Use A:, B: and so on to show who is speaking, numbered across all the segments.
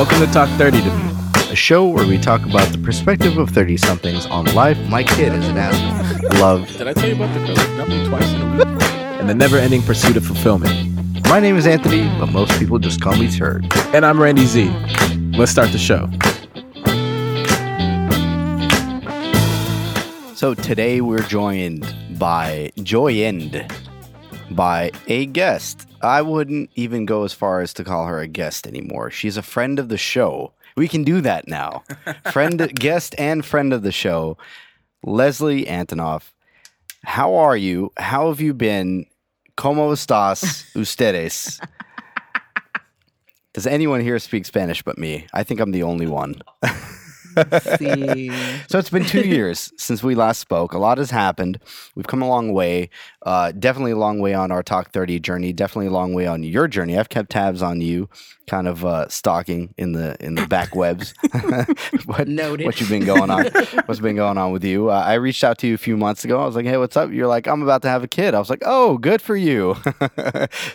A: Welcome to Talk 30 to Me.
B: a show where we talk about the perspective of 30 somethings on life. My kid is an asshole. Love.
A: Did I tell you about the girl dumping twice in a week? And the never ending pursuit of fulfillment.
B: My name is Anthony, but most people just call me Turd.
A: And I'm Randy Z. Let's start the show.
B: So today we're joined by joined by a guest. I wouldn't even go as far as to call her a guest anymore. She's a friend of the show. We can do that now. friend, guest, and friend of the show, Leslie Antonoff. How are you? How have you been? ¿Cómo estás ustedes? Does anyone here speak Spanish but me? I think I'm the only one.
C: See.
B: So it's been two years since we last spoke. A lot has happened. We've come a long way. Uh, definitely a long way on our Talk 30 journey. Definitely a long way on your journey. I've kept tabs on you, kind of uh, stalking in the in the back webs. what,
C: Noted.
B: what you've been going on? What's been going on with you? Uh, I reached out to you a few months ago. I was like, "Hey, what's up?" You're like, "I'm about to have a kid." I was like, "Oh, good for you."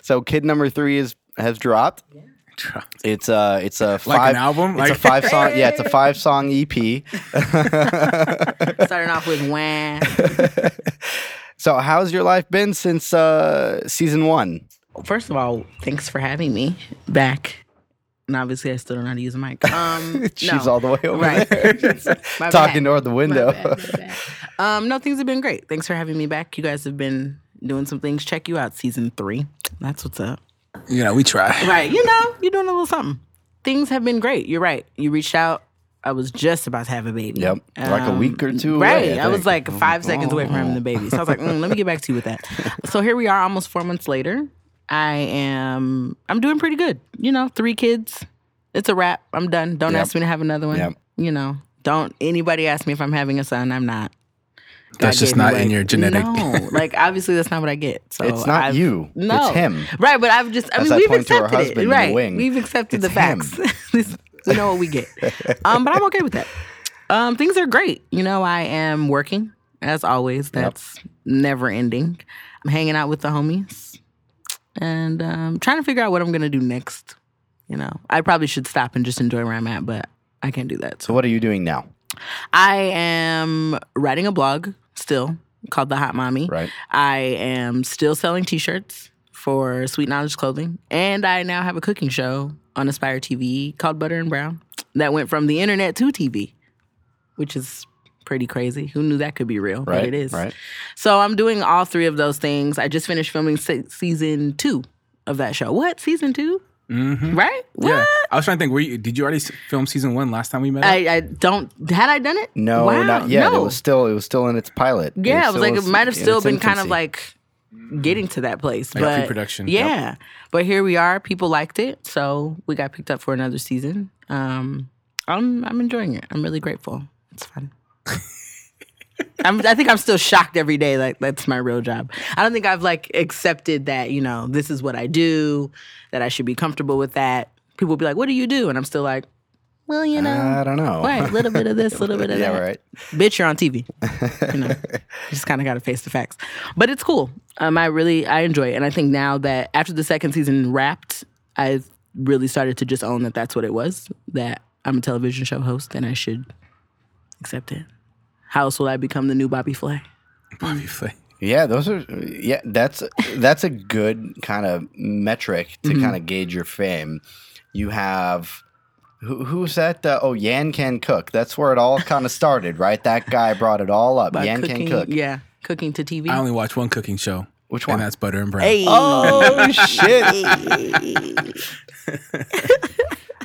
B: so kid number three is has dropped. It's a it's a five
D: Like an album?
B: It's a five song. Yeah, it's a five song EP.
C: Starting off with wah.
B: So, how's your life been since uh, season one?
C: First of all, thanks for having me back. And obviously, I still don't know how to use a mic. Um,
B: She's
C: no.
B: all the way over
C: Right.
B: there,
C: My
B: talking
C: bad.
B: toward the
C: My
B: window.
C: bad, my bad. Um, no, things have been great. Thanks for having me back. You guys have been doing some things. Check you out, season three. That's what's up.
D: You know, we try.
C: Right. You know, you're doing a little something. Things have been great. You're right. You reached out. I was just about to have a baby.
B: Yep. Like a week or two away,
C: Right.
B: I
C: I, was like five seconds away from having the baby. So I was like, mm, let me get back to you with that. So here we are almost four months later. I am I'm doing pretty good. You know, three kids. It's a wrap. I'm done. Don't
B: Yep.
C: ask me to have another one.
B: Yep.
C: You know, don't anybody ask me if I'm having a son. I'm not.
D: That's just
C: gave me,
D: not in your genetic.
C: No, like obviously that's not what I get. So
B: It's not
C: I've-
B: you.
C: No,
B: It's him.
C: Right, but I've just. I
B: As
C: mean,
B: I
C: we've
B: point to her
C: accepted it.
B: the
C: Right, we've accepted
B: it's
C: the facts. we know what we get. Um, but I'm okay with that. Um, things are great. You know, I am working as always. That's never ending. I'm hanging out with the homies and um, trying to figure out what I'm gonna do next. You know, I probably should stop and just enjoy where I'm at, but I can't do that. So
B: So, what are you doing now?
C: I am writing a blog still called The Hot Mommy.
B: Right.
C: I am still selling T-shirts for Sweet Knowledge Clothing, and I now have a cooking show on Aspire TV called Butter and Brown that went from the internet to TV, which is pretty crazy. Who knew that could be real?
B: Right.
C: But it is.
B: Right.
C: So I'm doing all three of those things. I just finished filming se- season two of that show. What season 2
D: Mm-hmm.
C: Right? What?
D: Yeah. I was trying to think. Were you, did you already film season one last time we met?
C: I, I don't. Had I done it?
B: No,
C: Wow,
B: not yet.
C: No.
B: It was still. It was still in its pilot.
C: Yeah, it was
B: still
C: like it might have still
B: its
C: been kind of like getting to that place,
D: Like
C: but
D: pre-production, yep.
C: Yeah, but here we are. People liked it, so we got picked up for another season. Um, I'm I'm enjoying it. I'm really grateful. It's fun. I'm, I think I'm still shocked every day. Like that's my real job. I don't think I've like accepted that. You know, this is what I do. That I should be comfortable with that. People will be like, "What do you do?" And I'm still like, "Well, you know,
B: I don't know.
C: right, a little bit of this, a little bit of
B: yeah,
C: that."
B: right.
C: bitch, you're on TV. You know, you just kind of got to face the facts. But it's cool. Um, I really I enjoy it, and I think now that after the second season wrapped, I've really started to just own that that's what it was. That I'm a television show host, and I should accept it. How else will I become the new Bobby Flay?
D: Bobby Flay.
B: Yeah, those are. Yeah, that's that's a good kind of metric to
C: Mm-hmm.
B: kind of gauge your fame. You have. Who, who's that? Uh, oh, Yan can cook. That's where it all kind of started, right? That guy brought it all up.
C: By
B: Yan
C: cooking,
B: can cook.
C: yeah, cooking to TV.
D: I only watch one cooking show.
B: Which one?
D: And that's Butter and Brown.
C: hey,
B: Oh shit!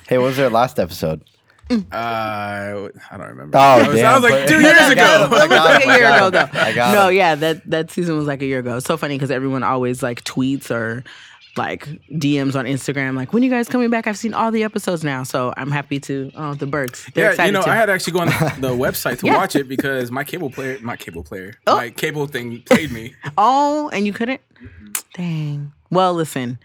B: hey, what was their last episode?
D: Uh, I don't remember.
B: Oh,
D: I was,
B: damn,
D: I was like
B: but-
D: two years ago.
B: it.
C: Was like
B: him,
C: a
B: I
C: year ago, though. No, yeah, that that season was like a year ago. It's so funny because everyone always like tweets or like DMs on Instagram, like, "When you guys coming back? I've seen all the episodes now." So I'm happy to. Oh, the birds. They're
D: Yeah, you know,
C: too.
D: I had to actually go on the website to
C: Yeah.
D: watch it because my cable player, my cable player,
C: Oh.
D: my cable thing played me.
C: Oh, and you couldn't? Dang. Well, listen,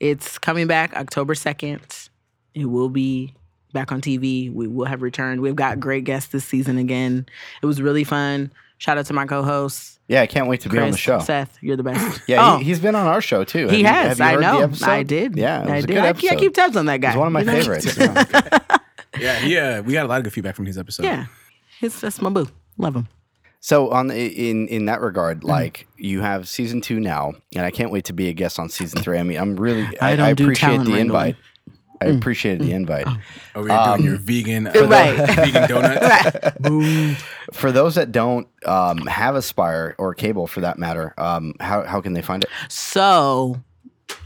C: it's coming back October 2nd. It will be back on TV. We will have returned. We've got great guests this season again. It was really fun Shout out to my co-hosts.
B: Yeah, I can't wait to be on the show.
C: Seth, you're the best.
B: Yeah,
C: oh,
B: he, he's been on our show too. Have
C: he
B: you-
C: has.
B: have you
C: I
B: heard
C: know.
B: episode?
C: I did.
B: Yeah, it
C: I
B: was a
C: did.
B: good
C: I. I keep tabs on that guy.
B: He's one of my
C: you know?
B: favorites. yeah.
D: Yeah, yeah. We got a lot of good feedback from his episode.
C: Yeah, he's that's my boo. Love him.
B: So on the, in in that regard,
C: Mm-hmm.
B: like you have season two now, and I can't wait to be a guest on season three. I mean, I'm really
C: I
B: I,
C: don't
B: I
C: do
B: appreciate
C: talent
B: the
C: wrangling.
B: invite. I appreciated the invite.
D: Over here doing your vegan, uh,
C: Um, Right.
D: vegan donuts.
B: For those that don't um, have Aspire or cable, for that matter, um, how how can they find it?
C: So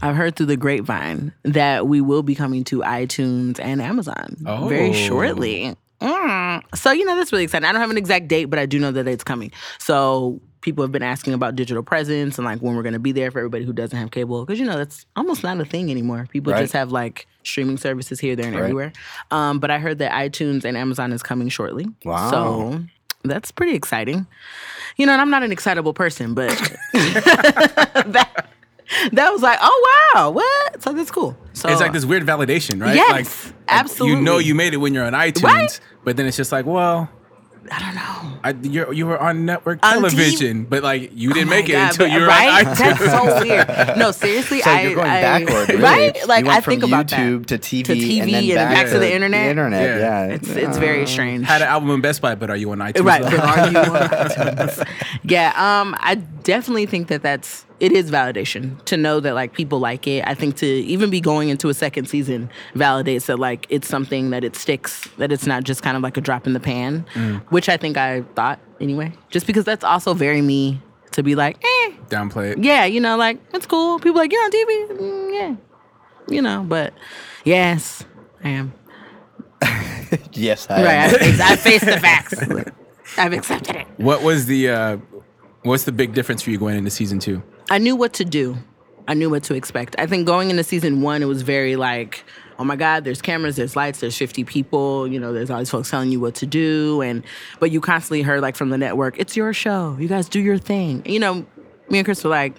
C: I've heard through the grapevine that we will be coming to iTunes and Amazon very
D: Oh.
C: shortly. Mm. So you know that's really exciting. I don't have an exact date, but I do know that it's coming. So people have been asking about digital presence and like when we're going to be there for everybody who doesn't have cable because you know that's almost not a thing anymore. People
B: Right.
C: just have like streaming services here, there, and
B: Right.
C: everywhere. Um, but I heard that iTunes and Amazon is coming shortly.
B: Wow.
C: So that's pretty exciting. You know, and I'm not an excitable person, but that, that was like, oh wow, what? So that's cool. So
D: It's like this weird validation, right?
C: Yes,
D: like, like, You know you made it when you're on iTunes,
C: Right?
D: but then it's just like, well,
C: I don't know.
D: I, you're, you were on network
C: On
D: television, but like you didn't
C: Oh my
D: make it
C: God,
D: until
C: but-
D: you were
C: right?
D: on iTunes.
C: That's so weird. No, seriously,
B: So
C: I
B: you're going
C: I-
B: backward, really.
C: right? Like
B: you went
C: I think
B: from
C: about that.
B: YouTube to TV,
C: To TV
B: and then
C: and
B: back,
C: back to the internet.
B: The internet,
D: Yeah.
B: yeah.
C: It's it's very strange.
D: Had an album in Best Buy, but are you on iTunes?
C: Right, but are you on iTunes? yeah, um, I definitely think that that's it is validation to know that like people like it. I think to even be going into a second season validates that like it's something that it sticks, that it's not just kind of like a drop in the pan,
B: Mm.
C: which I think I thought anyway. Just because that's also very me to be like, eh,
D: Downplay it.
C: yeah, you know, like it's cool. People like you're on TV, Mm, yeah, you know, but yes, I am.
B: Yes, I
C: Right, I
B: am.
C: face, I face the facts. I've accepted it.
D: What was the uh, what's the big difference for you going into season two?
C: I knew what to do. I knew what to expect. I think going into season one, it was very like, oh my God, there's cameras, there's lights, there's 50 people, you know, there's all these folks telling you what to do. And, but you constantly heard like from the network, it's your show. You guys do your thing. You know, me and Chris were like,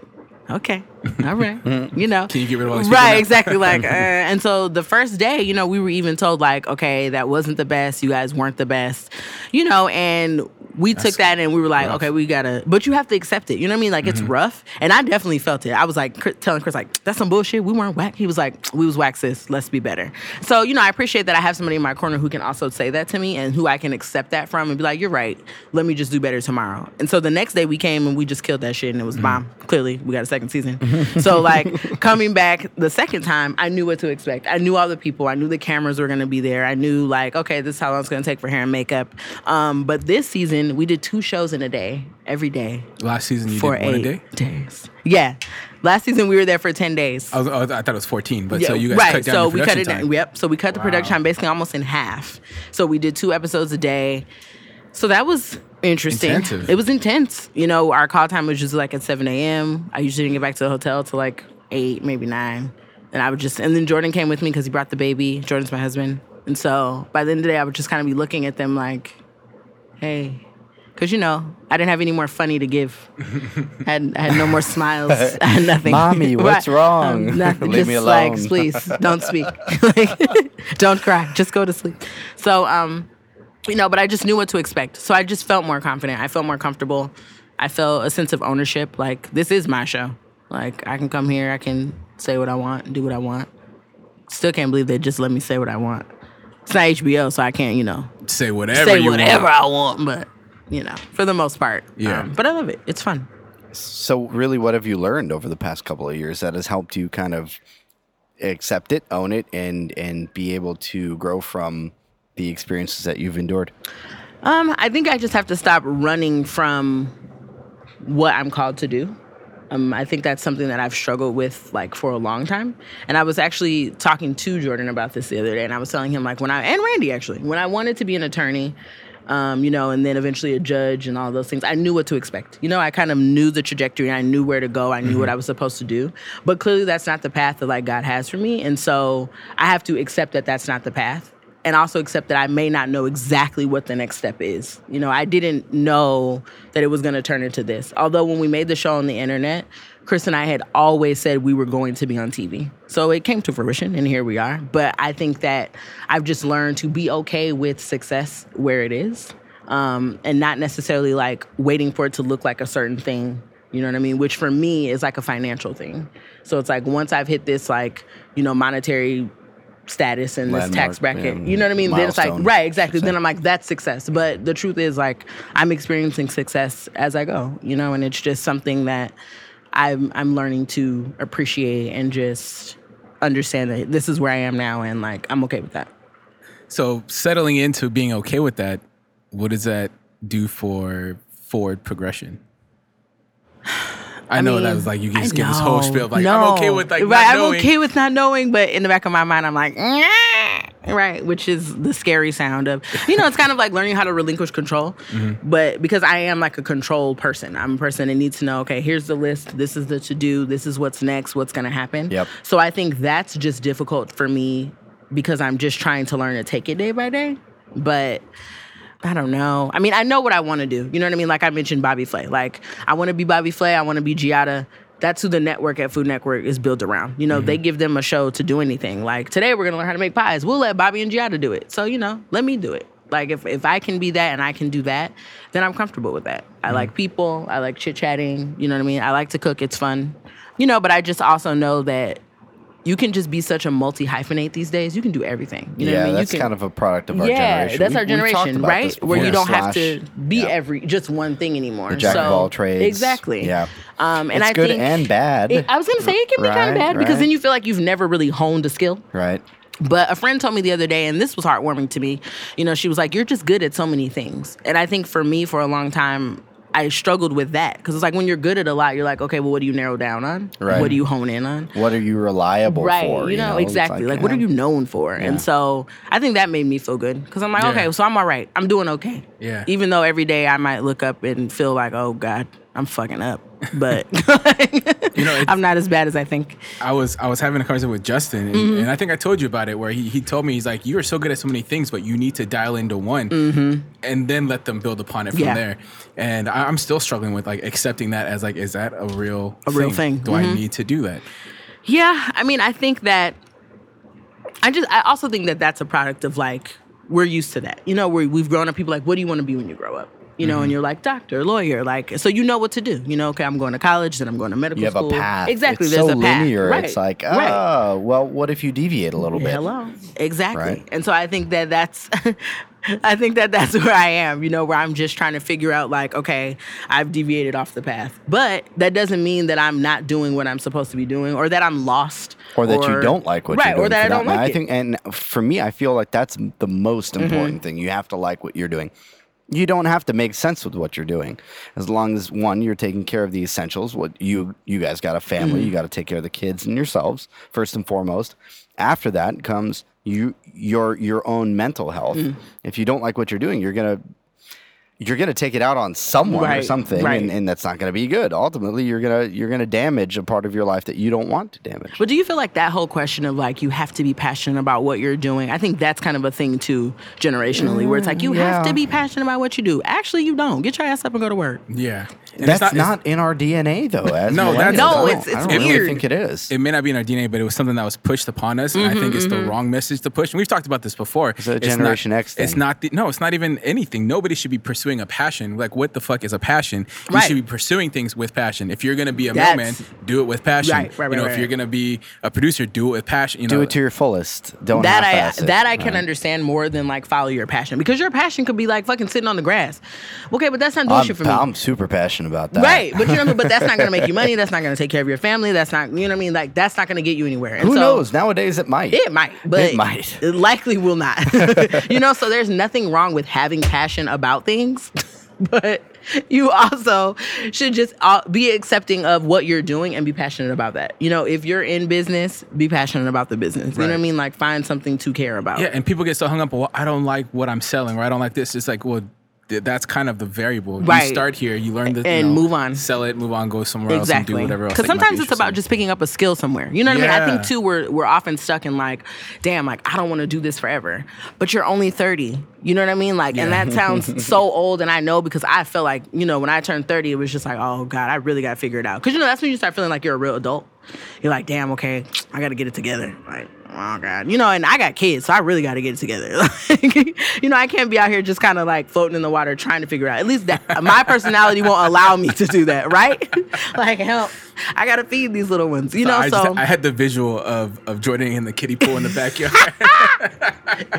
C: okay, all right, you know.
D: Can you get rid of all these people
C: Right, exactly. Like, uh, and so the first day, you know, we were even told like, okay, that wasn't the best. You guys weren't the best, you know, and we took that and we were like,
D: rough.
C: okay, we gotta, but you have to accept it. You know what I mean? Like,
D: Mm-hmm.
C: it's rough, and I definitely felt it. I was like telling Chris, like, that's some bullshit. We weren't whack. He was like, we was whack, sis. Let's be better. So, you know, I appreciate that I have somebody in my corner who can also say that to me and who I can accept that from and be like, you're right. Let me just do better tomorrow. And so the next day we came and we just killed that shit and it
D: Mm-hmm.
C: was bomb. Clearly, we got a second season. so like coming back the second time, I knew what to expect. I knew all the people. I knew the cameras were gonna be there. I knew like, okay, this is how long it's gonna take for hair and makeup. Um, but this season we did two shows in a day, every day
D: Last season you
C: for
D: did one a day.
C: days. Yeah. Last season we were there for ten days.
D: I, was, I thought it was 14, but so
C: Yeah,
D: you guys
C: right.
D: cut down
C: Right.
D: so
C: we cut it down.
D: time.
C: Yep. So we cut the production time basically almost in half. So we did two episodes a day. So that was interesting.
D: Intensive.
C: It was intense. You know, our call time was usually like at seven a.m. I usually didn't get back to the hotel till like eight, maybe nine. And I would just, and then Jordan came with me because he brought the baby. Jordan's my husband. And so by the end of the day, I would just kind of be looking at them like, hey. Because, you know, I didn't have any more funny to give. I, had, I had no more smiles. I had nothing.
B: Mommy, what's wrong?
C: Um, nothing.
B: Leave
C: just
B: me
C: like,
B: alone.
C: please don't speak. like, don't cry. Just go to sleep. So, um, you know, but I just knew what to expect. So I just felt more confident. I felt more comfortable. I felt a sense of ownership. Like, this is my show. Like, I can come here, I can say what I want, do what I want. Still can't believe they just let me say what I want. It's not HBO, so I can't, you know,
D: Say whatever
C: say
D: you
C: whatever
D: want.
C: I want, but, you know, for the most part.
D: Yeah.
C: Um, but I love it. It's fun.
B: So, really, what have you learned over the past couple of years that has helped you kind of accept it, own it, and and be able to grow from the experiences that you've endured?
C: Um, I think I just have to stop running from what I'm called to do. Um, I think that's something that I've struggled with like for a long time. And I was actually talking to Jordan about this the other day, and I was telling him like when I and Randy actually when I wanted to be an attorney, um, you know, and then eventually a judge and all those things, I knew what to expect. You know, I kind of knew the trajectory, I knew where to go, I knew what I was supposed to do. But clearly, that's not the path that like God has for me, and so I have to accept that that's not the path and also accept that I may not know exactly what the next step is. You know, I didn't know that it was going to turn into this. Although when we made the show on the internet, Chris and I had always said we were going to be on TV. So it came to fruition and here we are. But I think that I've just learned to be okay with success where it is. um, and not necessarily like waiting for it to look like a certain thing. You know what I mean? Which for me is like a financial thing. So it's like once I've hit this like you know monetary status and this tax bracket.
B: yeah,
C: you know what I mean? Then it's like right, exactly. Then I'm like that's success. But the truth is like I'm experiencing success as I go. You know, and it's just something that I'm I'm learning to appreciate and just understand that this is where I am now and like I'm okay with that.
D: So settling into being okay with that, what does that do for forward progression? I, know that was like you can just give this whole spiel of like
C: no.
D: I'm okay with like
C: right.
D: not
C: I'm
D: knowing.
C: okay with not knowing, but in the back of my mind, I'm like, "Nyeh," right, which is the scary sound of you know, it's kind of like learning how to relinquish control.
D: Mm-hmm.
C: But because I am like a control person, I'm a person that needs to know. Okay, here's the list. This is the to do. This is what's next. What's gonna happen.
B: Yep.
C: So I think that's just difficult for me because I'm just trying to learn to take it day by day. But I don't know. I mean, I know what I want to do. You know what I mean? Like I mentioned Bobby Flay. Like I want to be Bobby Flay. I want to be Giada. That's who the network at Food Network is built around. You know, they mm-hmm. give them a show to do anything. Like today, we're gonna learn how to make pies. We'll let Bobby and Giada do it. So you know, let me do it. Like if if I can be that and I can do that, then I'm comfortable with that. I like mm-hmm. people. I like chit chatting. You know what I mean? I like to cook. It's fun. You know, but I just also know that you can just be such a multi hyphenate these days. You can do everything. You know
B: yeah,
C: what I mean?
B: that's
C: you can,
B: kind of a product of our
C: yeah,
B: generation.
C: that's
B: We-
C: our generation, right? Where you don't have to be
B: yeah.
C: every just one thing anymore.
B: The jack
C: so,
B: of all trades.
C: Exactly.
B: Yeah.
C: Um, and
B: it's
C: I
B: good
C: think
B: and bad.
C: it- I was gonna say it can be kind of bad because then you feel like you've never really honed a skill.
B: right.
C: But a friend told me the other day, and this was heartwarming to me. You know, she was like, "You're just good at so many things." And I think for me, for a long time, I struggled with that because it's like when you're good at a lot, you're like, "Okay, well, what do you narrow down on?
B: Right.
C: What do you hone in on?"
B: What are you reliable
C: right
B: for?
C: you know,
B: It's
C: exactly like, what
B: yeah.
C: are you known for and so i think that made me feel good because i'm like
D: Yeah.
C: okay so i'm all right i'm doing okay
D: Yeah.
C: even though every day i might look up and feel like oh god i'm fucking up but
D: You know,
C: i'm not as bad as i think
D: I was I was having a conversation with Justin, and,
C: Mm-hmm.
D: and I think I told you about it. Where he, he told me he's like, you are so good at so many things, but you need to dial into one, and then let them build upon it from
C: Mm-hmm. Yeah.
D: there. And I, I'm still struggling with like accepting that as like, is that a real
C: A real thing.
D: Do I
C: Mhm.
D: need to do that?
C: yeah i mean i think that i just i also think that that's a product of like we're used to that you know we we've grown up people like what do you want to be when you grow up you know, and you're like doctor, lawyer, like so you know what to do. You know, okay, I'm going to college, then I'm going to medical school.
B: You have
C: school.
B: a path.
C: Exactly,
B: It's
C: there's
B: so
C: a path.
B: linear.
C: Right.
B: It's like, oh,
C: right.
B: well, what if you deviate a little bit?
C: Hello. Exactly.
B: Right.
C: And so I think that that's I think that that's where I am, you know, where I'm just trying to figure out like, okay, I've deviated off the path. But that doesn't mean that I'm not doing what I'm supposed to be doing or that I'm lost
B: Or that you don't like what
C: right,
B: you're doing.
C: or that I don't
B: matter.
C: like
B: I
C: it.
B: think, and for me, I feel like that's the most
C: Mm-hmm.
B: important thing. You have to like what you're doing. You don't have to make sense with what you're doing, as long as one, you're taking care of the essentials. What you you guys got a family,
C: Mm-hmm.
B: you got to take care of the kids and yourselves first and foremost. After that comes you your your own mental health.
C: Mm.
B: If you don't like what you're doing, you're gonna you're gonna take it out on someone or something,
C: right.
B: and, and that's not gonna be good. Ultimately, you're gonna you're gonna damage a part of your life that you don't want to damage.
C: But do you feel like that whole question of like you have to be passionate about what you're doing? I think that's kind of a thing too generationally, where it's like you have to be passionate about what you do. Actually, you don't. Get your ass up and go to work.
D: Yeah, And
B: That's
D: it's
B: not,
D: it's-
B: in our DNA, though. As
D: No, that's-
C: No, it's- it's
B: I don't really think it is.
D: It may not be in our DNA, but it was something that was pushed upon us, and I think it's the mm-hmm, wrong mm-hmm. message to push. And we've talked about this before.
B: It's a
D: not-
B: Generation X
D: It's not the, no, it's not even anything. Nobody should be pursuing a passion. Like, what the fuck is a passion? You
C: Right.
D: should be pursuing things with passion. If you're gonna be a
C: That's-
D: mailman, do it with passion.
C: Right, right,
D: you know,
C: right,
D: if you're gonna be a producer, do it with passion. You know,
B: Do it to your fullest. Don't
C: that I
B: it.
C: that I can
B: Right.
C: understand more than like follow your passion because your passion could be like fucking sitting on the grass. Okay, but that's not doing
B: I'm,
C: shit for me.
B: I'm super passionate about that.
C: Right, but you know, I mean? but that's not gonna make you money. That's not gonna take care of your family. That's not, you know, what I mean, like that's not gonna get you anywhere. And
B: Who
C: so,
B: knows? Nowadays, it might.
C: It might, but
B: It might.
C: It likely will not. you know, so there's nothing wrong with having passion about things, but you also should just uh, be accepting of what you're doing and be passionate about that. You know, if you're in business, be passionate about the business. You know what I mean? Like find something to care about.
D: Yeah, and people get so hung up. Well, I don't like what I'm selling, or I don't like this. It's like, well, that's kind of the variable.
C: Right.
D: You start here, you learn the you
C: And
D: know,
C: move on.
D: sell it, move on, go somewhere else, and do
C: Exactly.
D: whatever else.
C: Because
D: you
C: sometimes it's about just picking up a skill somewhere. You know what I mean? I think too we're we're often stuck in like, damn, like I don't want to do this forever. But you're only 30. You know what I mean? Like, and that sounds so old. And I know because I felt like, you know, when I turned 30, it was just like, oh God, I really gotta figure it out. Cause you know, that's when you start feeling like you're a real adult. You're like, damn, okay, I gotta get it together. Like, oh god, you know, and I got kids, so I really got to get it together. Like, you know, I can't be out here just kind of like floating in the water trying to figure out. At least that my personality won't allow me to do that, right? like help, I got to feed these little ones, you know.
D: I,
C: So,
D: just, I had the visual of of Jordan in the kiddie pool in the backyard.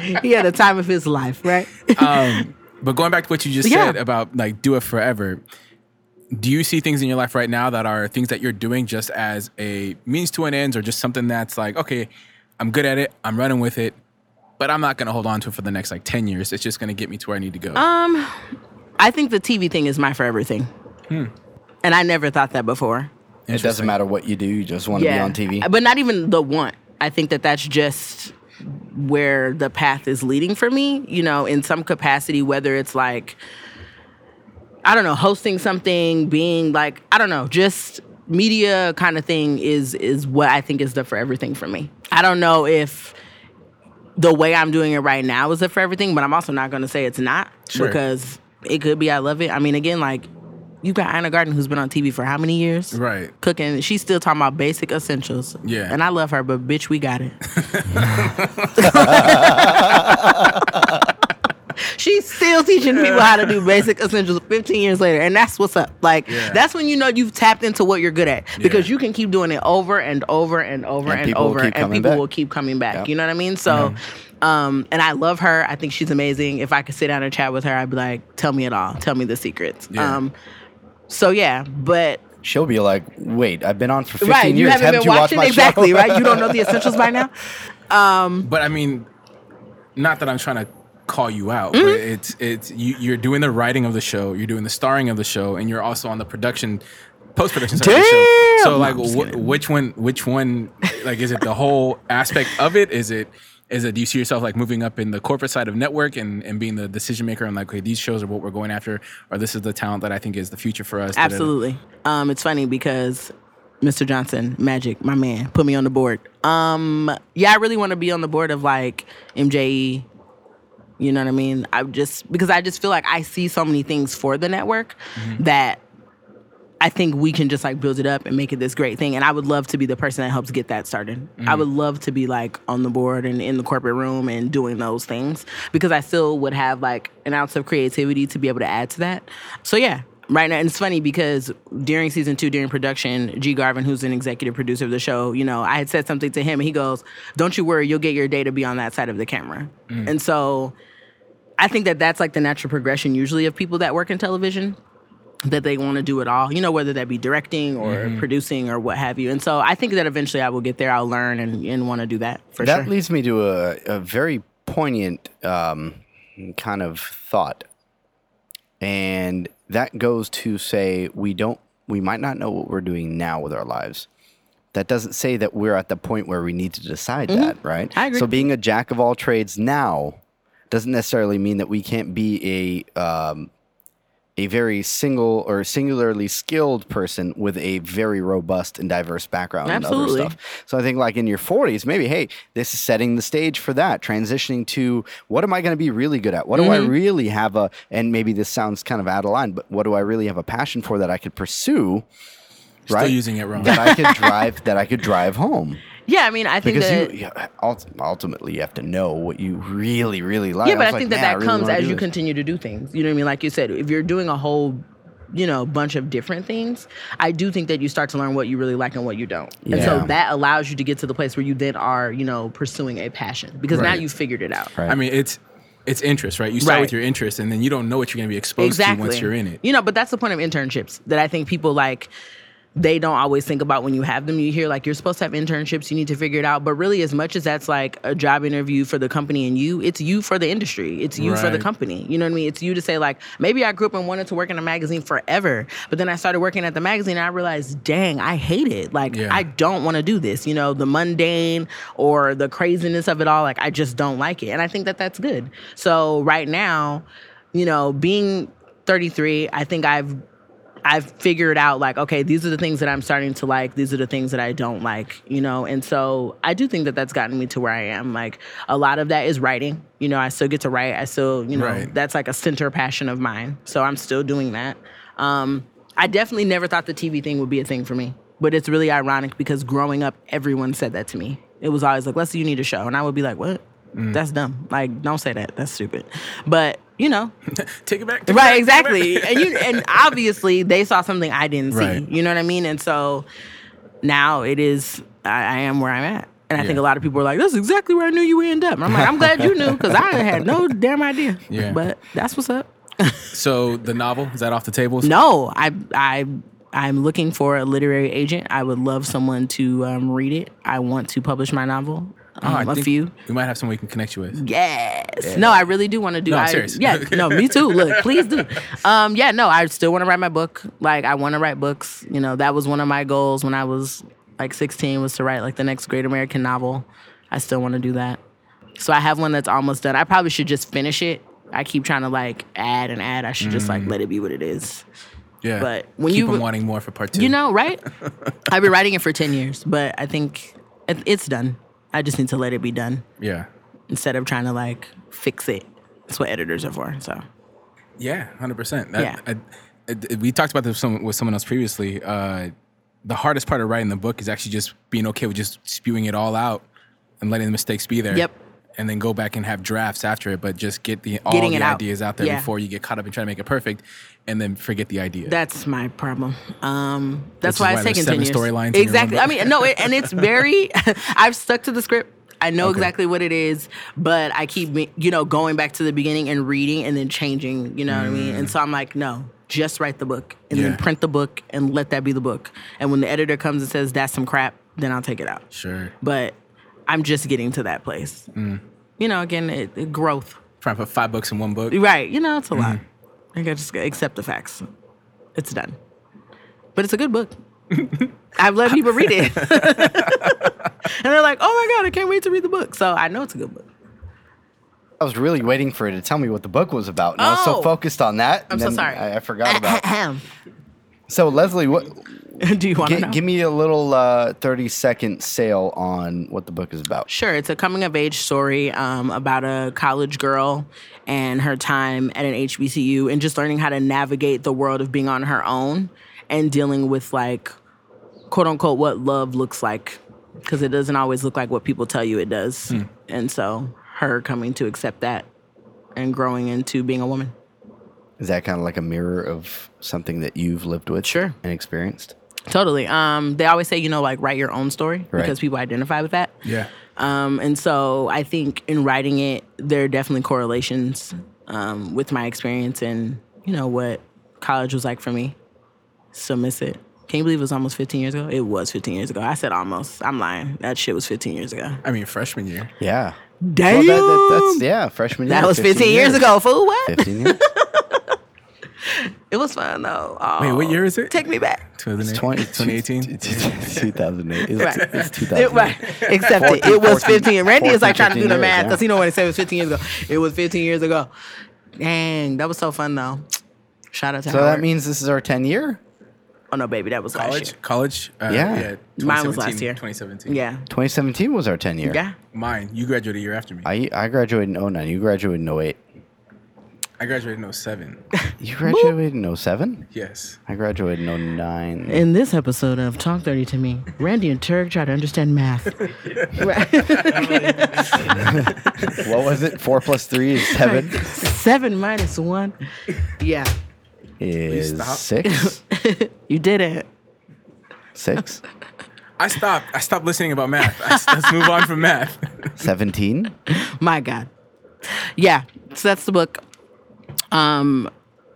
C: he had a time of his life, right?
D: um, but going back to what you just
C: Yeah.
D: said about like do it forever, do you see things in your life right now that are things that you're doing just as a means to an end, or just something that's like, okay, I'm good at it, I'm running with it, but I'm not gonna hold on to it for the next like ten years. It's just gonna get me to where I need to go.
C: Um, I think the TV thing is my forever thing,
D: Hmm.
C: and I never thought that before.
B: It doesn't matter what you do, you just want to be on TV.
C: But not even the want. I think that that's just where the path is leading for me, you know, in some capacity, whether it's like, I don't know, hosting something, being like, I don't know, just media kind of thing is is what I think is the for everything for me. I don't know if the way I'm doing it right now is the for everything, but I'm also not going to say it's not
D: Sure.
C: because it could be. I love it. I mean, again, like you got Ina Garten who's been on TV for how many years?
D: Right.
C: cooking. She's still talking about basic essentials.
D: Yeah.
C: And I love her, but bitch, we got it. She's still teaching people how to do basic essentials 15 years later. And that's what's up. Like,
D: Yeah.
C: that's when you know you've tapped into what you're good at because
D: Yeah.
C: you can keep doing it over and over and over
B: And
C: and, over, and people
B: back.
C: will keep coming back.
B: Yep.
C: You know what I mean? So, um, and I love her. I think she's amazing. If I could sit down and chat with her, I'd be like, tell me it all. Tell me the secrets.
D: Yeah.
C: Um, so, yeah, but
B: She'll be like, "Wait, I've been on for 15
C: right, you
B: years.
C: haven't
B: Haven't
C: been
B: you watched
C: watching
B: my
C: exactly,
B: show?"
C: right? You don't know the essentials by now.
D: But I mean, not that I'm trying to call you out,
C: Mm-hmm.
D: it's it's you, you're doing the writing of the show, you're doing the starring of the show, and you're also on the production, post production side of the show. So like, wh- which one? Which one? Like, is it the whole aspect of it? Is it? Is it? Do you see yourself like moving up in the corporate side of network and, and being the decision maker and like, okay, these shows are what we're going after, or this is the talent that I think is the future for us?
C: Absolutely. Um, it's funny because Mr. Johnson, Magic, my man, put me on the board. Um, yeah, I really want to be on the board of like MJE. You know what I mean? I just because I just feel like I see so many things for the network mm-hmm. that I think we can just like build it up and make it this great thing. And I would love to be the person that helps get that started. I mm-hmm. would love to be like on the board and in the corporate room and doing those things because I still would have like an ounce of creativity to be able to add to that. So yeah. Right now, and it's funny because during season two, during production, G. Garvin, who's an executive producer of the show, you know, I had said something to him, and he goes, "Don't you worry, you'll get your day to be on that side of the camera." And so, I think that that's like the natural progression usually of people that work in television that they want to do it all, you know, whether that be directing or
B: Mm-hmm.
C: producing or what have you. And so I think that eventually I will get there. I'll learn and, and want to do that for
B: that
C: sure.
B: That leads me to a, a very poignant um, kind of thought. And that goes to say we don't we might not know what we're doing now with our lives. That doesn't say that we're at the point where we need to decide that, right?
C: Mm-hmm. I agree.
B: So being a jack of all trades now doesn't necessarily mean that we can't be a um, a very single or singularly skilled person with a very robust and diverse background
C: Absolutely.
B: and other stuff. So I think like in your 40s, maybe hey, this is setting the stage for that, transitioning to what am I going to be really good at? What do I
C: Mm-hmm. really
B: have a and maybe this sounds kind of out of line, but what do I really have a passion for that I could pursue?
D: Still
B: right?
D: using it wrong.
B: that I could drive that I could drive home.
C: Yeah, I mean, I think
B: Because
C: that.
B: you yeah, ultimately you have to know what you really, really like.
C: yeah, but
B: was
C: I
B: like,
C: think that that
B: really
C: comes
B: wanna
C: as you
B: this."
C: continue to do things. You know what I mean? Like you said, if you're doing a whole, you know, bunch of different things, I do think that you start to learn what you really like and what you don't. And so that allows you to get to the place where you then are, you know, pursuing a passion because now you've figured it out.
B: Right.
D: I mean, it's it's interest, right? You start
C: Right.
D: with your interest, and then you don't know what you're going to be exposed
C: exactly.
D: to once you're in it.
C: You know, but that's the point of internships that I think people like they don't always think about when you have them. You hear like you're supposed to have internships, you need to figure it out. But really, as much as that's like a job interview for the company and you, it's you for the industry. It's you for the company. You know what I mean? It's you to say like maybe I grew up and wanted to work in a magazine forever, but then I started working at the magazine and I realized, dang, I hate it. Like
D: Yeah.
C: I don't want to do this. You know, the mundane or the craziness of it all. Like I just don't like it, and I think that that's good. So right now, you know, being 33, I think I've I've figured out like, okay, these are the things that I'm starting to like. These are the things that I don't like, you know? And so I do think that that's gotten me to where I am. Like a lot of that is writing. You know, I still get to write. I still, you know,
D: Right.
C: that's like a center passion of mine. So I'm still doing that. Um, I definitely never thought the TV thing would be a thing for me. But it's really ironic because growing up, everyone said that to me. It was always like, Leslie, you need a show. And I would be like, what?
D: Mm.
C: That's dumb. Like, don't say that. That's stupid. But, you know,
D: Take it back. take it back,
C: right, exactly.
D: back.
C: and you and obviously they saw something I didn't see.
D: Right.
C: You know what I mean? And so now it is I, I am where I'm at. And I think a lot of people are like, "That's exactly where I knew you would end up." And I'm like, "I'm glad you knew because I had no damn idea."
D: Yeah.
C: But that's what's up.
D: So the novel is that off the tables?
C: No, I I I'm looking for a literary agent. I would love someone to um, read it. I want to publish my novel.
D: Oh, I
C: Um, a
D: think
C: few.
D: We might have someone we can connect you with.
C: Yes. No, I really do want to do.
D: No, I'm
C: I-
D: serious.
C: Yeah. No, me too. Look, please do. Um, yeah. No, I still want to write my book. Like, I want to write books. You know, that was one of my goals when I was like 16 was to write like the next great American novel. I still want to do that. So I have one that's almost done. I probably should just finish it. I keep trying to like add and add. I should just like let it be what it is.
D: Yeah.
C: But when
D: Keep
C: you-
D: them wanting more for part two.
C: You know, right? I've been writing it for 10 years, but I think it, it's done. I just need to let it be done
D: Yeah.
C: instead of trying to like fix it. That's what editors are for. So.
D: Yeah, hundred percent.
C: Yeah.
D: I, I- we talked about this with someone, else previously. Uh, the hardest part of writing the book is actually just being okay with just spewing it all out and letting the mistakes be there.
C: Yep.
D: And then go back and have drafts after it, but just get the all
C: Getting
D: the
C: out.
D: ideas out there
C: Yeah.
D: before you get caught up and try to make it perfect, and then forget the idea.
C: That's my problem. Um, that's why
D: why
C: it's taken
D: seven storylines
C: Exactly. I mean, no, it, and it's very. I've stuck to the script. I know
D: Okay.
C: exactly what it is, but I keep, you know, going back to the beginning and reading and then changing. You know what I mean? And so I'm like, no, just write the book and
D: Yeah.
C: then print the book and let that be the book. And when the editor comes and says that's some crap, then I'll take it out.
D: sure.
C: But I'm just getting to that place. You know, again, it, it growth.
D: Trying to put five books in one book.
C: Right. You know, it's a lot.
D: Mm-hmm.
C: I think I just gotta accept the facts. It's done. But it's a good book. I've let people read it. and they're like, oh my God, I can't wait to read the book. So I know it's a good book.
B: I was really waiting for her to tell me what the book was about. And I was so
C: Oh.
B: focused on that.
C: I'm so sorry.
B: I, I forgot about.
C: Ahem.
B: So Leslie, what?
C: Do you want to know?
B: give me a little uh, thirty second sale on what the book is about.
C: Sure, it's a coming of age story um, about a college girl and her time at an HBCU and just learning how to navigate the world of being on her own and dealing with like quote unquote what love looks like because it doesn't always look like what people tell you it does. And so her coming to accept that and growing into being a woman.
B: Is that kind of like a mirror of something that you've lived with,
C: Sure.
B: and experienced?
C: Totally. Um, they always say, you know, like write your own story
B: Right.
C: because people identify with that.
D: Yeah.
C: Um, and so I think in writing it, there are definitely correlations um, with my experience and, you know, what college was like for me. So miss it. Can you believe it was almost 15 years ago? It was 15 years ago. I said almost. I'm lying. That shit was 15 years ago.
D: I mean, freshman year.
B: Yeah.
C: Damn.
B: Well, that, that, that's yeah, freshman year.
C: That was 15 years ago. Fool, what?
B: 15 years.
C: It was fun, though. Oh,
D: Wait, what year is it?
C: Take me back.
D: 2008? 2018?
B: 2008. It's,
C: Right.
B: it's 2008.
C: It, right. Except it,
B: 14,
C: it was
B: 14,
C: 15. Randy is like trying to do the
B: years,
C: math
B: yeah.
C: he know when he said it was 15 years ago. It was 15 years ago. Dang, that was so fun though. Shout out to
B: So
C: Howard.
B: that means this is our 10 year?
C: oh no, baby, that was last
D: College?
C: year.
D: College? Uh,
B: Yeah.
C: Mine was
D: 2017,
C: last year.
D: 2017.
C: Yeah,
B: 2017 was our 10 year.
C: yeah.
D: Mine. You graduated a year after me.
B: I, I graduated in 09. You graduated in 08.
D: I graduated in 07.
B: You graduated in 07?
D: yes.
B: I graduated in 09.
C: In this episode of Talk 30 to Me, Randy and Turk try to understand math.
B: what was it? 4 plus 3 is 7?
C: Seven minus one. Yeah,
B: is
D: stop.
B: 6?
C: you did it.
B: 6?
D: I stopped. I stopped listening about math. I- Let's move on from math.
B: 17?
C: My God. Yeah, so that's the book. Um,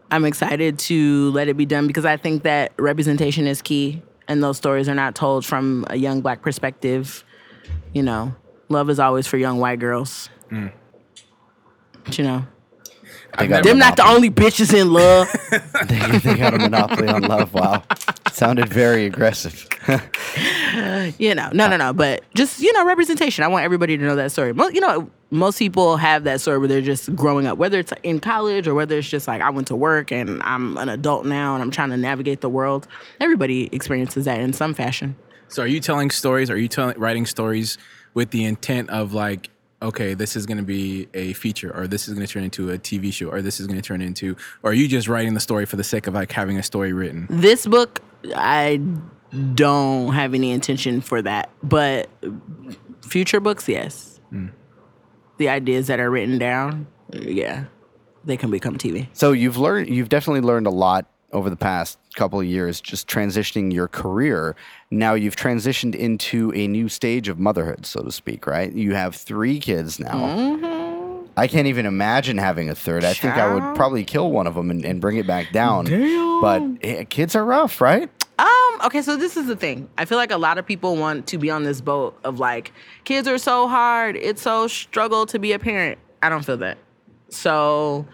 C: I'm excited to let it be done because I think that representation is key, and those stories are not told from a young black perspective. You know, love is always for young white girls. But, you know,
B: They got,
C: them not the only bitches in love.
B: they, they got a monopoly on love. Wow. Sounded very aggressive.
C: you know, no, no, no. But just you know, representation. I want everybody to know that story. Mo- you know, most people have that story where they're just growing up, whether it's in college or whether it's just like I went to work and I'm an adult now and I'm trying to navigate the world. Everybody experiences that in some fashion.
D: So, are you telling stories? Are you telling writing stories with the intent of like, okay, this is going to be a feature, or this is going to turn into a TV show, or this is going to turn into, or are you just writing the story for the sake of like having a story written?
C: This book, I don't have any intention for that, but Future books, yes. The ideas that are written down, yeah, they can become TV.
B: So you've learned, you've definitely learned a lot over the past couple of years, just transitioning your career. Now you've transitioned into a new stage of motherhood, so to speak, right? You have three kids now.
C: Mm-hmm.
B: I can't even imagine having a third. I think I would probably kill one of them and, and bring it back down. But eh, kids are rough, right?
C: Um, okay, so this is the thing. I feel like a lot of people want to be on this boat of like, kids are so hard, it's so struggle to be a parent. I don't feel that. So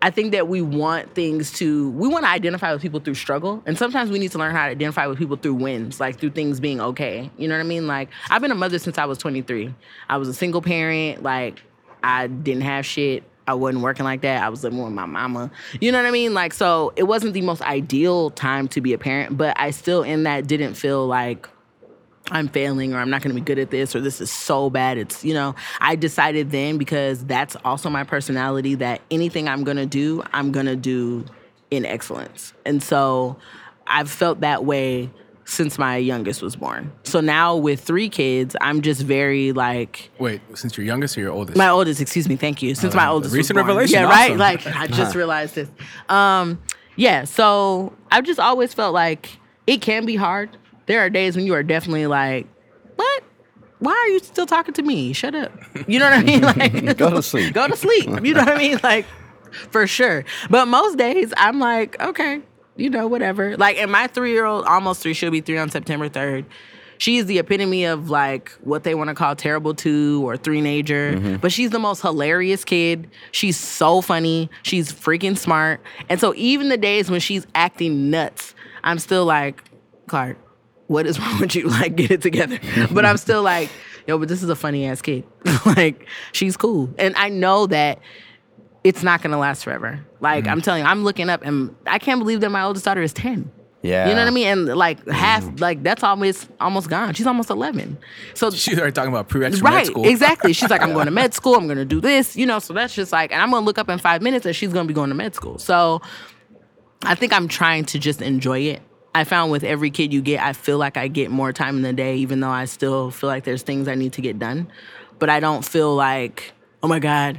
C: I think that we want things to we want to identify with people through struggle. And sometimes we need to learn how to identify with people through wins, like through things being okay. You know what I mean? Like I've been a mother since I was 23. I was a single parent, like I didn't have shit. I wasn't working like that. I was living with my mama. You know what I mean? Like, so it wasn't the most ideal time to be a parent, but I still, in that, didn't feel like I'm failing or I'm not going to be good at this or this is so bad. It's, you know, I decided then because that's also my personality that anything I'm going to do, I'm going to do in excellence. And so I've felt that way since my youngest was born. So now with three kids, I'm just very like,
D: Wait, since you're youngest or your oldest?
C: my oldest, excuse me, thank you. Since my
D: Oh,
C: oldest,
D: recent
C: was born.
D: revelation,
C: Yeah, right. Like I just realized this. Um, yeah. So I've just always felt like it can be hard. There are days when you are definitely like, what? Why are you still talking to me? Shut up. You know what I mean? Like,
B: Go to sleep.
C: Go to sleep. You know what I mean? Like, for sure. But most days, I'm like, okay, you know, whatever. Like, and my three year old, almost three, she'll be three on September 3rd. She is the epitome of like what they want to call terrible two or three nager. Mm-hmm. But she's the most hilarious kid. She's so funny. She's freaking smart. And so even the days when she's acting nuts, I'm still like, Clark, what is wrong with you? Like, get it together. But I'm still like, yo, but this is a funny ass kid. like, she's cool. And I know that it's not gonna last forever. Like, mm. I'm telling you, I'm looking up and I can't believe that my oldest daughter is 10.
B: Yeah.
C: You know what I mean? And like mm. half, like that's almost almost gone. She's almost 11. So
D: She's already talking about school.
C: Right,
D: school.
C: exactly. She's like, I'm going to med school. I'm going to do this, you know. So that's just like, and I'm going to look up in five minutes, and she's going to be going to med school. So I think I'm trying to just enjoy it. I found with every kid you get, I feel like I get more time in the day, even though I still feel like there's things I need to get done. But I don't feel like, oh my God,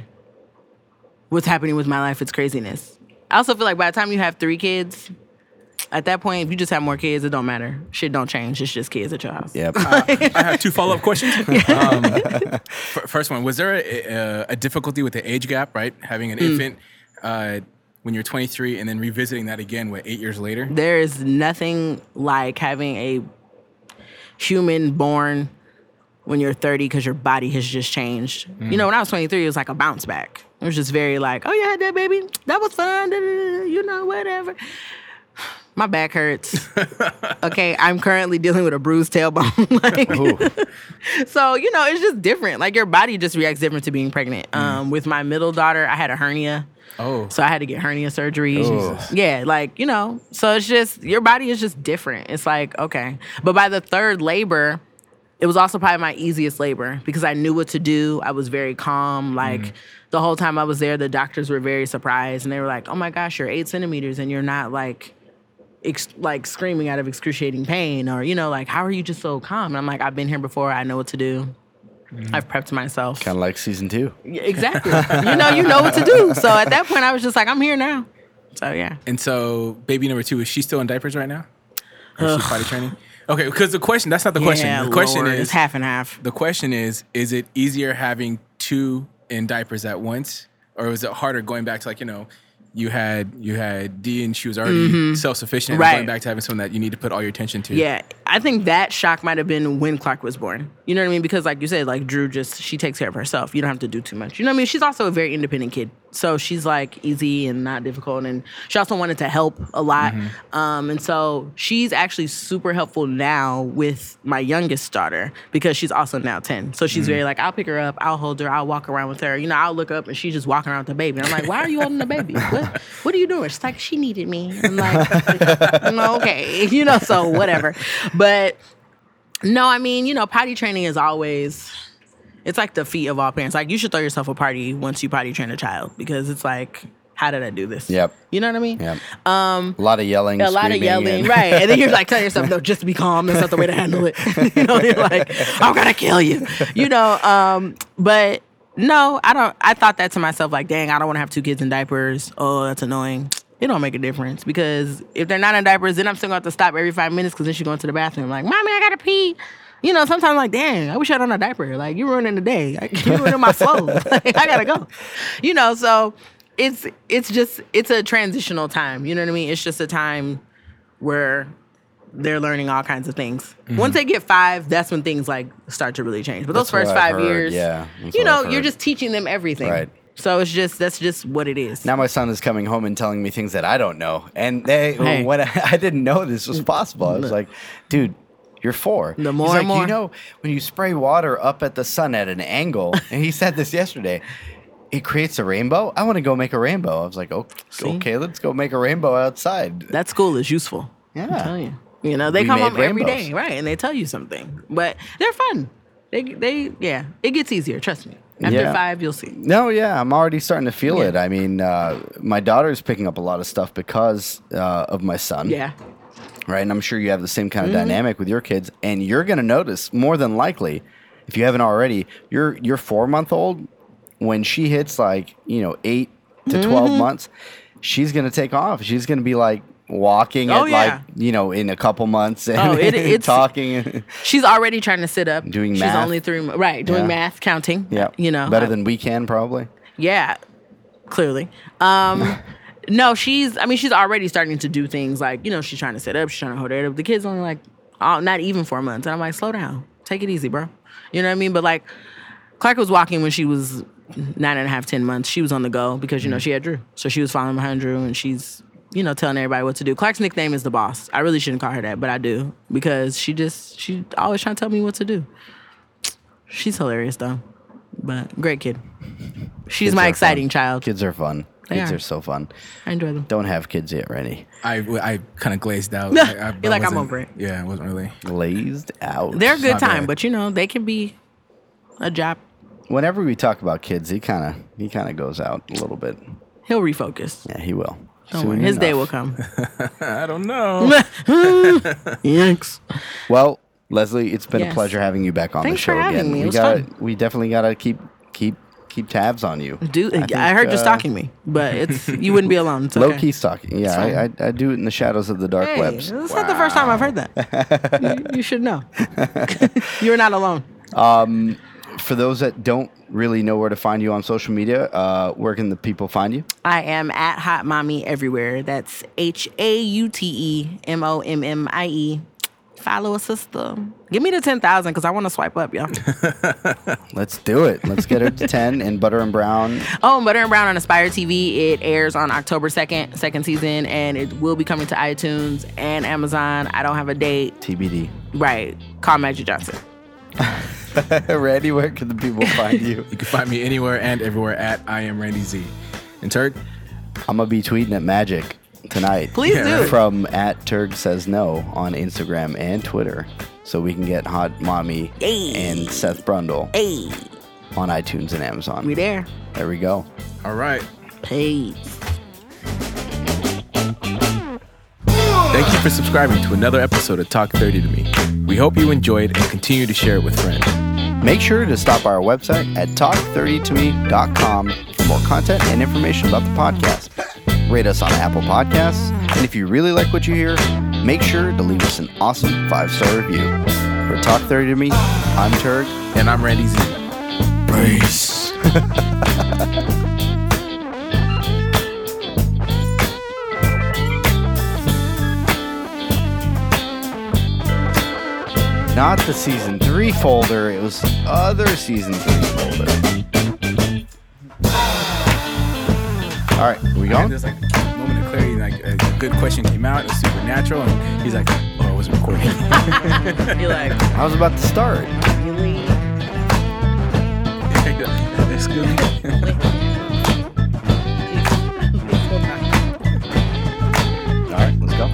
C: what's happening with my life? It's craziness. I also feel like by the time you have three kids, at that point, if you just have more kids, it don't matter. Shit don't change. It's just kids at your house.
B: Yep.
D: I have two follow up questions. Um, f- first one: Was there a, a, a difficulty with the age gap? Right, having an
C: Mm.
D: infant uh, when you're 23 and then revisiting that again, what eight years later?
C: There is nothing like having a human born when you're 30 because your body has just changed. You know, when I was 23, it was like a bounce back. It was just very like, oh, you had that baby. That was fun. You know, whatever. My back hurts. okay, I'm currently dealing with a bruised tailbone. like, so you know, it's just different. Like your body just reacts different to being pregnant. Um, with my middle daughter, I had a hernia.
D: Oh,
C: So I had to get hernia surgery. Yeah, like, you know, so it's just your body is just different. It's like, okay. But by the third labor, it was also probably my easiest labor because I knew what to do. I was very calm. Mm-hmm. Like the whole time I was there, the doctors were very surprised and they were like, "Oh my gosh, you're eight centimeters and you're not like, ex- like screaming out of excruciating pain or you know, like how are you just so calm?" And I'm like, "I've been here before. I know what to do. Mm-hmm. I've prepped myself.
B: kind of like season two.
C: Yeah, Exactly. you know, you know what to do. So at that point, I was just like, I'm here now. So yeah.
D: and so baby number two is she still in diapers right now? Or is she potty training? Okay, because the question that's not the question.
C: Yeah,
D: the question
C: Lord,
D: is
C: it's half and half.
D: the question is is it easier having two in diapers at once or was it harder going back to like you know you had you had D and she was already self sufficient
C: Mm-hmm. Right.
D: going back to having someone that you need to put all your attention to.
C: Yeah, I think that shock might have been when Clark was born. You know what I mean? Because like you said, like Drew just she takes care of herself. You don't have to do too much. You know what I mean? She's also a very independent kid, so she's like easy and not difficult. And she also wanted to help a lot. Um, and so she's actually super helpful now with my youngest daughter because she's also now ten. So she's very like I'll pick her up, I'll hold her, I'll walk around with her. You know, I'll look up and she's just walking around with the baby. And I'm like, why are you holding the baby? What, what are you doing? She's like, she needed me. I'm like, "No, okay, you know, so whatever. But no, I mean, you know, potty training is always it's like the feat of all parents. Like you should throw yourself a party once you potty train a child because it's like how did I do this?
B: Yep.
C: You know what I mean?
B: Yeah. Um, a lot of yelling.
C: A lot of yelling,
B: and-
C: right? And then you're like telling yourself, no, just be calm. That's not the way to handle it. you know, you're like, I'm gonna kill you. You know, um, but no, I don't. I thought that to myself, like, dang, I don't want to have two kids in diapers. Oh, that's annoying. It don't make a difference because if they're not in diapers, then I'm still gonna have to stop every five minutes because then she's going to the bathroom. Like, mommy, I gotta pee. You know, sometimes I'm like, dang, I wish I had on a diaper. Like, you're ruining the day. Like, you're ruining my flow. like, I gotta go. You know, so it's it's just it's a transitional time. You know what I mean? It's just a time where they're learning all kinds of things. Once they get five, that's when things like start to really change. But those
B: Mm-hmm.
C: First 5
B: heard,
C: years,
B: yeah,
C: you know, you're just teaching them everything.
B: Right.
C: So it's just that's just what it is.
B: Now my son is coming home and telling me things that I don't know, and they
C: Hey.
B: when I, I didn't know this was possible. I was like, dude. You're four.
C: The
B: He's
C: more
B: like,
C: more.
B: you know, when you spray water up at the sun at an angle, and he said this yesterday, it creates a rainbow. I want to go make a rainbow. I was like,
C: See?
B: okay, let's go make a rainbow outside.
C: that school is useful.
B: Yeah.
C: I'm telling you. You know, they
B: We
C: come home
B: rainbows.
C: day, right? And they tell you something. But they're fun. They they yeah. It gets easier, trust me. After
B: Yeah.
C: five, you'll see.
B: No, yeah, I'm already starting to feel
C: Yeah.
B: it. I mean, uh, my daughter's picking up a lot of stuff because uh, of my son.
C: Yeah.
B: Right? And I'm sure you have the same kind of
C: Mm-hmm.
B: dynamic with your kids, and you're going to notice more than likely, if you haven't already, your your four month old, when she hits like you know eight to
C: Mm-hmm.
B: twelve months, she's going to take off. She's going to be like walking
C: Oh,
B: at
C: yeah.
B: like you know in a couple months and
C: Oh, it- it's-
B: talking.
C: She's already trying to sit up.
B: Doing
C: She's
B: math.
C: only three right, doing
B: Yeah.
C: math, counting.
B: yeah,
C: You know.
B: better
C: I-
B: than we can probably.
C: Yeah, clearly. Um, no, she's. I mean, she's already starting to do things like you know she's trying to set up, she's trying to hold it up. The kid's only like, oh, not even four months, and I'm like, slow down, take it easy, bro. You know what I mean? But like, Clark was walking when she was nine and a half, ten months. She was on the go because you know mm-hmm. she had Drew, so she was following behind Drew, and she's you know telling everybody what to do. Clark's nickname is the boss. I really shouldn't call her that, but I do because she just she always trying to tell me what to do. She's hilarious though, but great kid. She's
B: Kids
C: my
B: are fun.
C: exciting child.
B: Kids are fun.
C: They
B: Kids
C: are.
B: are so fun.
C: I enjoy them.
B: Don't have kids yet, Rennie.
D: I, I kind of glazed out.
C: You're
D: I, I, I
C: like, I'm
D: wasn't-
C: over it.
D: Yeah, it wasn't really.
B: Glazed out.
C: They're a good
D: My
C: time,
D: bad.
C: but you know they can be a job.
B: Whenever we talk about kids, he kind of he kind of goes out a little bit.
C: He'll refocus.
B: Yeah, he will.
C: Don't
B: Soon
C: worry, his day will come.
D: I don't know.
C: Yanks.
B: Well, Leslie, it's been a pleasure having you back on
C: Thanks
B: the
C: for
B: show
C: having
B: again.
C: me. It
B: We
C: was
B: got
C: fun.
B: we definitely got to keep keep keep tabs on you.
C: Dude, I,
B: think,
C: heard you
B: uh,
C: stalking me, but it's you wouldn't be alone. It's
B: Low
C: okay.
B: key stalking. Yeah, I, I, I do it in the shadows of the dark
C: Hey,
B: webs.
C: it's not the first time I've heard that. you, you should know. You're not alone.
B: For those that don't really know where to find you on social media, uh, where can the people find you?
C: I am at Haute Mommie everywhere. That's H A U T E M O M M I E. Follow a sister. Give me the ten thousand because I want to swipe up, y'all.
B: Let's do it. Let's get her to ten in Butter and Brown.
C: Oh, and Butter and Brown on Aspire TV. It airs on October 2nd, second season, and it will be coming to iTunes and Amazon. I don't have a date.
B: TBD.
C: Right. Call Magic Johnson.
B: Randy, where can the people find you?
D: You can find me anywhere and everywhere at I am Randy Z. And Turg,
B: I'm gonna be tweeting at Magic tonight.
C: Please do.
B: From at Turg says no on Instagram and Twitter, so we can get Haute Mommie
C: Hey.
B: and Seth Brundle
C: Hey,
B: on iTunes and Amazon.
C: we there.
B: There we go.
D: all right.
C: Peace.
D: Thank you for subscribing to another episode of Talk 30 to Me. We hope you enjoyed and continue to share it with friends.
B: Make sure to stop by our website at talk30tome.com for more content and information about the podcast. Rate us on Apple Podcasts, and if you really like what you hear, make sure to leave us an awesome five star review. For Talk 30 to Me, I'm Turg.
D: And I'm Randy Z.
B: Peace. Not the season three folder, it was the other season three folder. All right, we
D: And
B: going?
D: there's like a moment of clarity, like a good question came out, it was supernatural, and he's like, oh, I wasn't recording.
C: You're like,
B: I was about to start.
C: really?
D: Excuse me.
B: All right, let's go.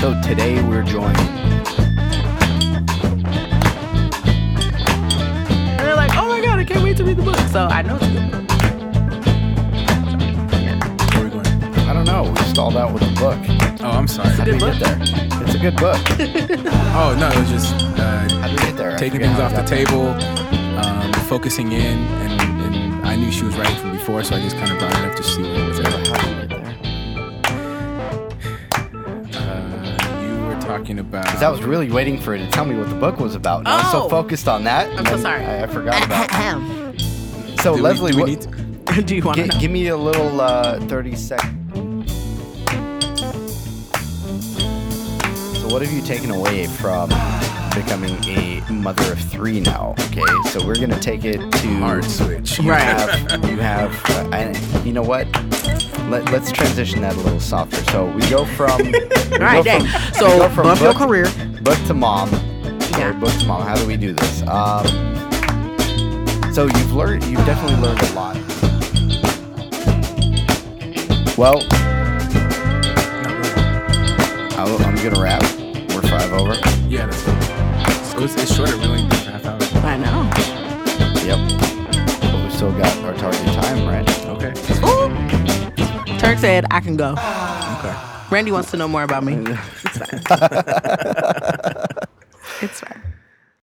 B: So today we're joined.
C: And they're like, oh my god, I can't wait to read the book. So I know it's a good
B: stalled out with a book.
D: Oh, I'm sorry.
B: How did we get there? It's a good book.
D: Oh no, it was just uh,
B: How did we get there? I
D: taking
B: forget
D: things
B: how
D: off
B: we
D: the
B: got there.
D: table, um, focusing in, and, and I knew she was writing from before, so I just kind of brought it up to see what it was at.
B: How did we get there?
D: Uh, you were talking about.
B: Because I was really waiting for it to tell me what the book was about. And I was so
C: Oh.
B: focused on that.
C: I'm
B: and
C: so
B: then
C: sorry.
B: I, I forgot about it. So,
D: Do we-
B: Leslie,
D: do we
B: what,
D: need to-
C: Do you want to
B: gi- give me a little uh, 30 second. What have you taken away from becoming a mother of three now? Okay, so we're gonna take it to
D: hard switch.
B: You
C: Right.
B: have, you have, uh, and you know what? Let, let's transition that a little softer. So we go from, we
C: All right,
B: go
C: dang.
B: from,
C: So
B: we go from
C: bump your career.
B: book to mom.
C: Yeah.
B: book to mom. How do we do this? Um, so you've learned, you've definitely learned a lot. Well, I'm gonna wrap. We're five over.
D: Yeah, that's it. was, it's shorter. We only did for half hour.
C: I know.
B: Yep. But we still got our target time, right?
D: Okay.
C: Ooh. Turg said I can go.
D: Okay.
C: Randy wants to know more about me. It's fine. it's fine.